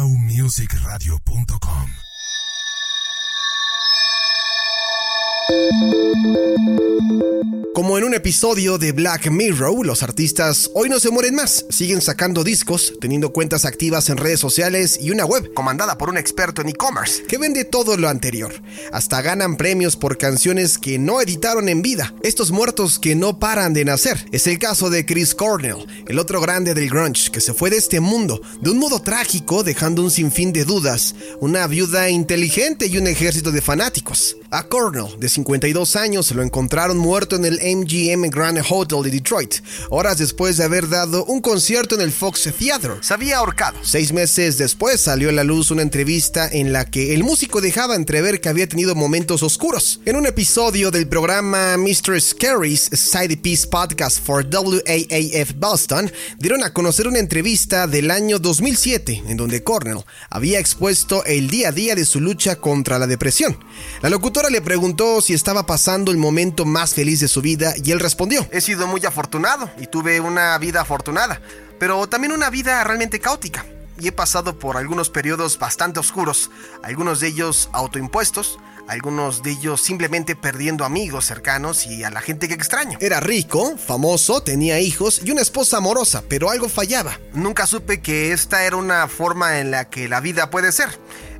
nowmusicradio.com Como en un episodio de Black Mirror, los artistas hoy no se mueren más, siguen sacando discos, teniendo cuentas activas en redes sociales y una web comandada por un experto en e-commerce que vende todo lo anterior. Hasta ganan premios por canciones que no editaron en vida, estos muertos que no paran de nacer. Es el caso de Chris Cornell, el otro grande del grunge, que se fue de este mundo de un modo trágico, dejando un sinfín de dudas, una viuda inteligente y un ejército de fanáticos. A Cornell, de 52 años, lo encontraron muerto en el MGM Grand Hotel de Detroit, horas después de haber dado un concierto en el Fox Theater. Se había ahorcado. Seis meses después salió a la luz una entrevista en la que el músico dejaba entrever que había tenido momentos oscuros. En un episodio del programa Mr. Scary's Side Piece Podcast for WAAF Boston, dieron a conocer una entrevista del año 2007 en donde Cornell había expuesto el día a día de su lucha contra la depresión. La locutora le preguntó si estaba pasando el momento más feliz de su vida y él respondió, he sido muy afortunado y tuve una vida afortunada, pero también una vida realmente caótica. Y he pasado por algunos periodos bastante oscuros, algunos de ellos autoimpuestos, algunos de ellos simplemente perdiendo amigos cercanos y a la gente que extraño. Era rico, famoso, tenía hijos y una esposa amorosa, pero algo fallaba. Nunca supe que esta era una forma en la que la vida puede ser.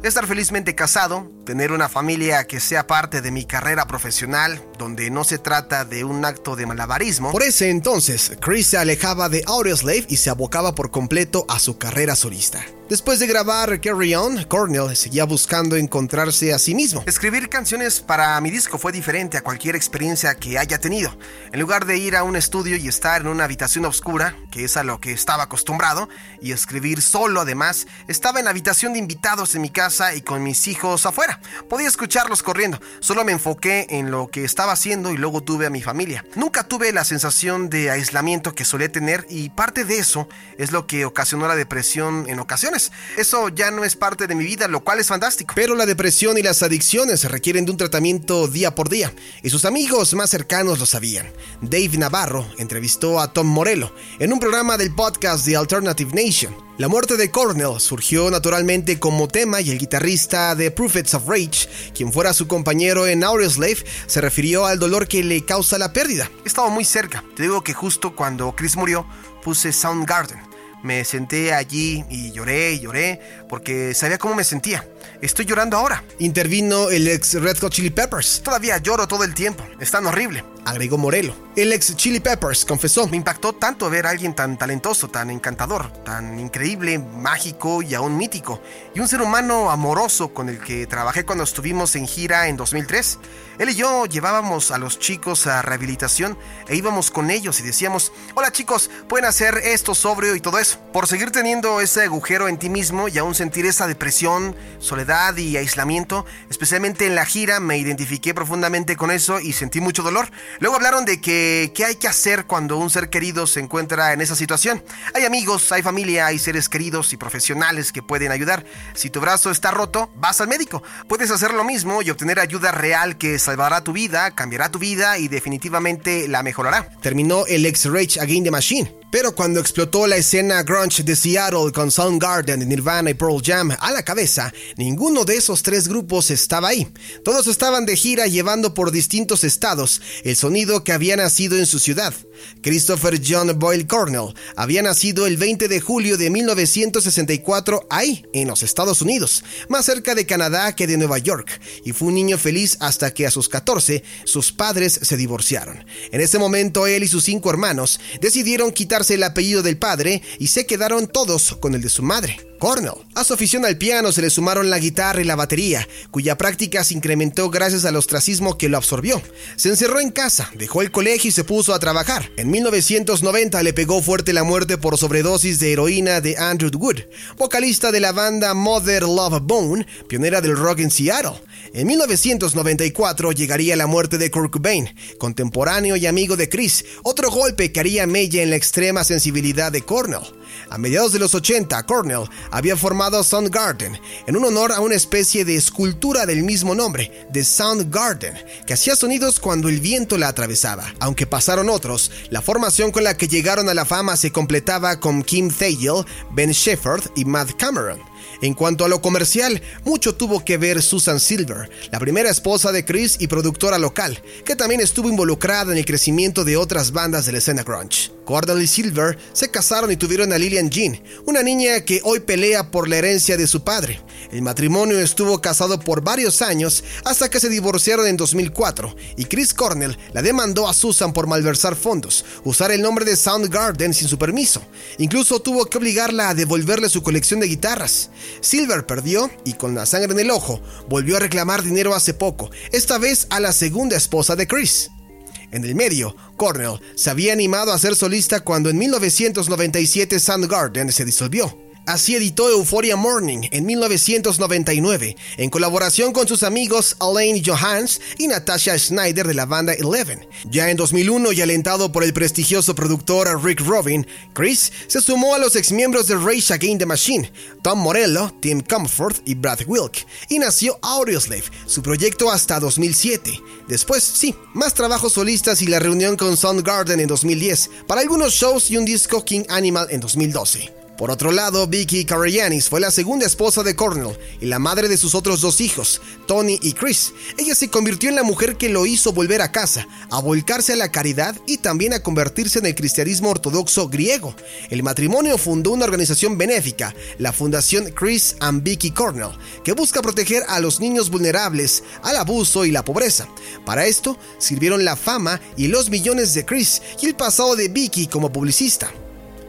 Estar felizmente casado, tener una familia que sea parte de mi carrera profesional, donde no se trata de un acto de malabarismo. Por ese entonces, Chris se alejaba de Audioslave y se abocaba por completo a su carrera solista. Después de grabar Carry On, Cornell seguía buscando encontrarse a sí mismo. Escribir canciones para mi disco fue diferente a cualquier experiencia que haya tenido. En lugar de ir a un estudio y estar en una habitación oscura, que es a lo que estaba acostumbrado, y escribir solo además, estaba en la habitación de invitados en mi casa y con mis hijos afuera. Podía escucharlos corriendo. Solo me enfoqué en lo que estaba haciendo y luego tuve a mi familia. Nunca tuve la sensación de aislamiento que solía tener y parte de eso es lo que ocasionó la depresión en ocasiones. Eso ya no es parte de mi vida, lo cual es fantástico. Pero la depresión y las adicciones requieren de un tratamiento día por día y sus amigos más cercanos lo sabían. Dave Navarro entrevistó a Tom Morello en un programa del podcast The Alternative Nation. La muerte de Cornell surgió naturalmente como tema y el guitarrista de Prophets of Rage, quien fuera su compañero en Audioslave, se refirió al dolor que le causa la pérdida. Estaba muy cerca. Te digo que justo cuando Chris murió, puse Soundgarden. Me senté allí y lloré y lloré porque sabía cómo me sentía. Estoy llorando ahora. Intervino el ex Red Hot Chili Peppers. Todavía lloro todo el tiempo. Es tan horrible. Agregó Morelo. El ex Chili Peppers confesó. Me impactó tanto ver a alguien tan talentoso, tan encantador, tan increíble, mágico y aún mítico. Y un ser humano amoroso con el que trabajé cuando estuvimos en gira en 2003. Él y yo llevábamos a los chicos a rehabilitación e íbamos con ellos y decíamos, hola chicos, pueden hacer esto sobrio y todo eso. Por seguir teniendo ese agujero en ti mismo y aún sentir esa depresión, soledad y aislamiento, especialmente en la gira me identifiqué profundamente con eso y sentí mucho dolor. Luego hablaron de que qué hay que hacer cuando un ser querido se encuentra en esa situación. Hay amigos, hay familia, hay seres queridos y profesionales que pueden ayudar. Si tu brazo está roto, vas al médico. Puedes hacer lo mismo y obtener ayuda real que salvará tu vida, cambiará tu vida y definitivamente la mejorará. Terminó el ex Rage Again the Machine. Pero cuando explotó la escena grunge de Seattle con Soundgarden, Nirvana y Pearl Jam a la cabeza, ninguno de esos tres grupos estaba ahí. Todos estaban de gira llevando por distintos estados el sonido que había nacido en su ciudad. Christopher John Boyle Cornell había nacido el 20 de julio de 1964 ahí, en los Estados Unidos, más cerca de Canadá que de Nueva York, y fue un niño feliz hasta que a sus 14 sus padres se divorciaron. En ese momento él y sus cinco hermanos decidieron quitar el apellido del padre y se quedaron todos con el de su madre. Cornell. A su afición al piano se le sumaron la guitarra y la batería, cuya práctica se incrementó gracias al ostracismo que lo absorbió. Se encerró en casa, dejó el colegio y se puso a trabajar. En 1990 le pegó fuerte la muerte por sobredosis de heroína de Andrew Wood, vocalista de la banda Mother Love Bone, pionera del rock en Seattle. En 1994 llegaría la muerte de Kurt Cobain, contemporáneo y amigo de Chris, otro golpe que haría mella en la extrema sensibilidad de Cornell. A mediados de los 80, Cornell había formado Soundgarden en un honor a una especie de escultura del mismo nombre, de Soundgarden, que hacía sonidos cuando el viento la atravesaba. Aunque pasaron otros, la formación con la que llegaron a la fama se completaba con Kim Thayil, Ben Shepherd y Matt Cameron. En cuanto a lo comercial, mucho tuvo que ver Susan Silver, la primera esposa de Chris y productora local, que también estuvo involucrada en el crecimiento de otras bandas de la escena grunge. Gordon y Silver se casaron y tuvieron a Lillian Jean, una niña que hoy pelea por la herencia de su padre. El matrimonio estuvo casado por varios años hasta que se divorciaron en 2004 y Chris Cornell la demandó a Susan por malversar fondos, usar el nombre de Soundgarden sin su permiso. Incluso tuvo que obligarla a devolverle su colección de guitarras. Silver perdió y con la sangre en el ojo volvió a reclamar dinero hace poco, esta vez a la segunda esposa de Chris. En el medio, Cornell se había animado a ser solista cuando en 1997 Soundgarden se disolvió. Así editó Euphoria Morning en 1999, en colaboración con sus amigos Alain Johans y Natasha Schneider de la banda Eleven. Ya en 2001 y alentado por el prestigioso productor Rick Rubin, Chris se sumó a los exmiembros de Rage Against the Machine, Tom Morello, Tim Comfort y Brad Wilk, y nació Audioslave, su proyecto hasta 2007. Después, sí, más trabajos solistas y la reunión con Soundgarden en 2010, para algunos shows y un disco King Animal en 2012. Por otro lado, Vicky Karayanis fue la segunda esposa de Cornell y la madre de sus otros dos hijos, Tony y Chris. Ella se convirtió en la mujer que lo hizo volver a casa, a volcarse a la caridad y también a convertirse en el cristianismo ortodoxo griego. El matrimonio fundó una organización benéfica, la Fundación Chris and Vicky Cornell, que busca proteger a los niños vulnerables al abuso y la pobreza. Para esto, sirvieron la fama y los millones de Chris y el pasado de Vicky como publicista.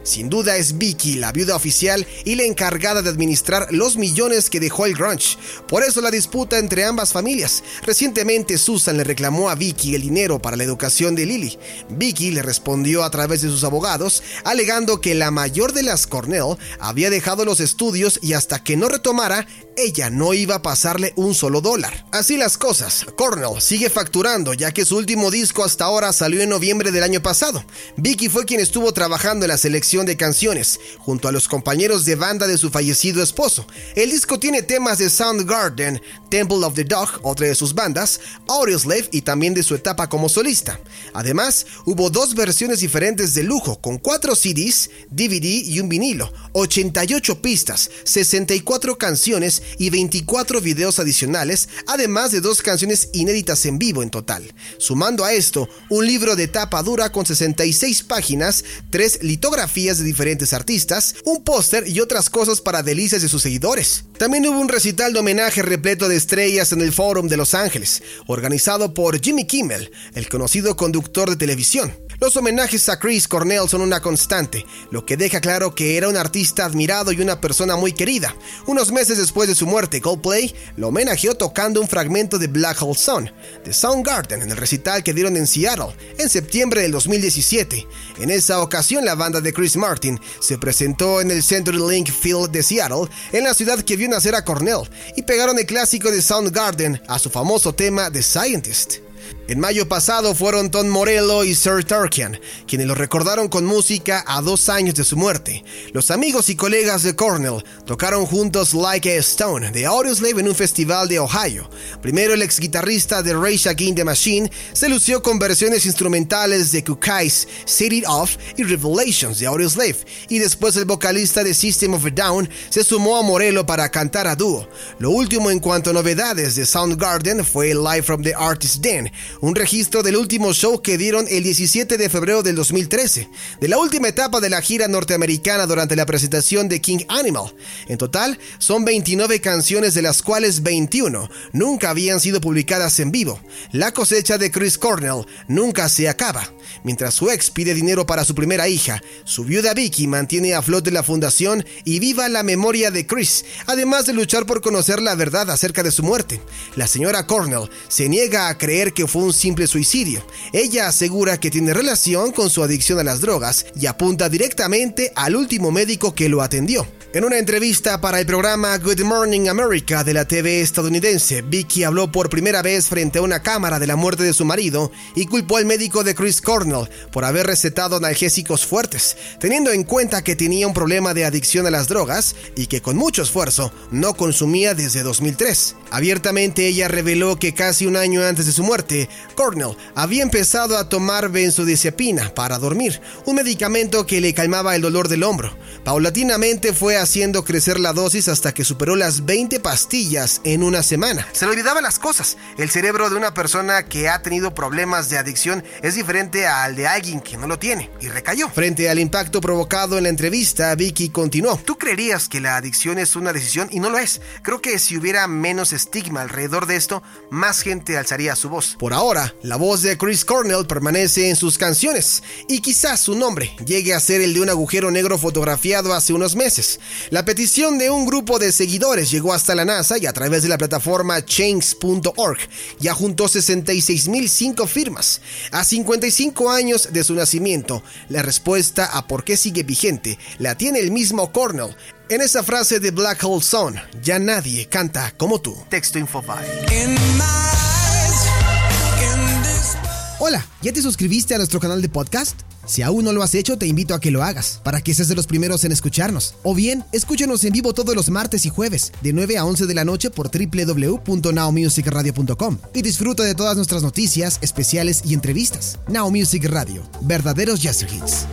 Sin duda es Vicky la viuda oficial y la encargada de administrar los millones que dejó el grunge. Por eso la disputa entre ambas familias. Recientemente Susan le reclamó a Vicky el dinero para la educación de Lily. Vicky le respondió a través de sus abogados, alegando que la mayor de las Cornell había dejado los estudios y hasta que no retomara, ella no iba a pasarle un solo dólar. Así las cosas, Cornell sigue facturando ya que su último disco hasta ahora salió en noviembre del año pasado. Vicky fue quien estuvo trabajando en la selección de canciones, junto a los compañeros de banda de su fallecido esposo. El disco tiene temas de Soundgarden, Temple of the Dog, otra de sus bandas, Audioslave y también de su etapa como solista. Además, hubo dos versiones diferentes de lujo, con cuatro CDs, DVD y un vinilo, 88 pistas, 64 canciones y 24 videos adicionales, además de dos canciones inéditas en vivo en total. Sumando a esto, un libro de tapa dura con 66 páginas, tres litografías de diferentes artistas, un póster y otras cosas para delicias de sus seguidores. También hubo un recital de homenaje repleto de estrellas en el Forum de Los Ángeles, organizado por Jimmy Kimmel, el conocido conductor de televisión. Los homenajes a Chris Cornell son una constante, lo que deja claro que era un artista admirado y una persona muy querida. Unos meses después de su muerte, Coldplay lo homenajeó tocando un fragmento de Black Hole Sun de Soundgarden en el recital que dieron en Seattle en septiembre del 2017. En esa ocasión, la banda de Chris Martin se presentó en el CenturyLink Field de Seattle, en la ciudad que vio nacer a Cornell, y pegaron el clásico de Soundgarden a su famoso tema The Scientist. En mayo pasado fueron Tom Morello y Sir Turkian, quienes lo recordaron con música a dos años de su muerte. Los amigos y colegas de Cornell tocaron juntos Like a Stone de Audioslave en un festival de Ohio. Primero el ex guitarrista de Rage Against the Machine se lució con versiones instrumentales de Kukai's Set It Off y Revelations de Audioslave, y después el vocalista de System of a Down se sumó a Morello para cantar a dúo. Lo último en cuanto a novedades de Soundgarden fue Live from the Artist's Den, un registro del último show que dieron el 17 de febrero del 2013, de la última etapa de la gira norteamericana durante la presentación de King Animal. En total, son 29 canciones de las cuales 21 nunca habían sido publicadas en vivo. La cosecha de Chris Cornell nunca se acaba. Mientras su ex pide dinero para su primera hija, su viuda Vicky mantiene a flote la fundación y viva la memoria de Chris, además de luchar por conocer la verdad acerca de su muerte. La señora Cornell se niega a creer que fue un simple suicidio. Ella asegura que tiene relación con su adicción a las drogas y apunta directamente al último médico que lo atendió. En una entrevista para el programa Good Morning America de la TV estadounidense, Vicky habló por primera vez frente a una cámara de la muerte de su marido y culpó al médico de Chris Cornell Cornell por haber recetado analgésicos fuertes, teniendo en cuenta que tenía un problema de adicción a las drogas y que con mucho esfuerzo no consumía desde 2003. Abiertamente ella reveló que casi un año antes de su muerte, Cornell había empezado a tomar benzodiazepina para dormir, un medicamento que le calmaba el dolor del hombro. Paulatinamente fue haciendo crecer la dosis hasta que superó las 20 pastillas en una semana. Se le olvidaban las cosas. El cerebro de una persona que ha tenido problemas de adicción es diferente al de alguien que no lo tiene y recayó. Frente al impacto provocado en la entrevista, Vicky continuó. Tú creerías que la adicción es una decisión y no lo es. Creo que si hubiera menos estigma alrededor de esto, más gente alzaría su voz. Por ahora, la voz de Chris Cornell permanece en sus canciones y quizás su nombre llegue a ser el de un agujero negro fotografiado hace unos meses. La petición de un grupo de seguidores llegó hasta la NASA y a través de la plataforma change.org ya juntó 66.005 firmas. A 55 años de su nacimiento, la respuesta a por qué sigue vigente la tiene el mismo Cornell en esa frase de Black Hole Sun, ya nadie canta como tú. Texto Infobae. Hola, ¿ya te suscribiste a nuestro canal de podcast? Si aún no lo has hecho, te invito a que lo hagas, para que seas de los primeros en escucharnos. O bien, escúchanos en vivo todos los martes y jueves, de 9 a 11 de la noche por www.nowmusicradio.com y disfruta de todas nuestras noticias, especiales y entrevistas. Now Music Radio, verdaderos jazz hits.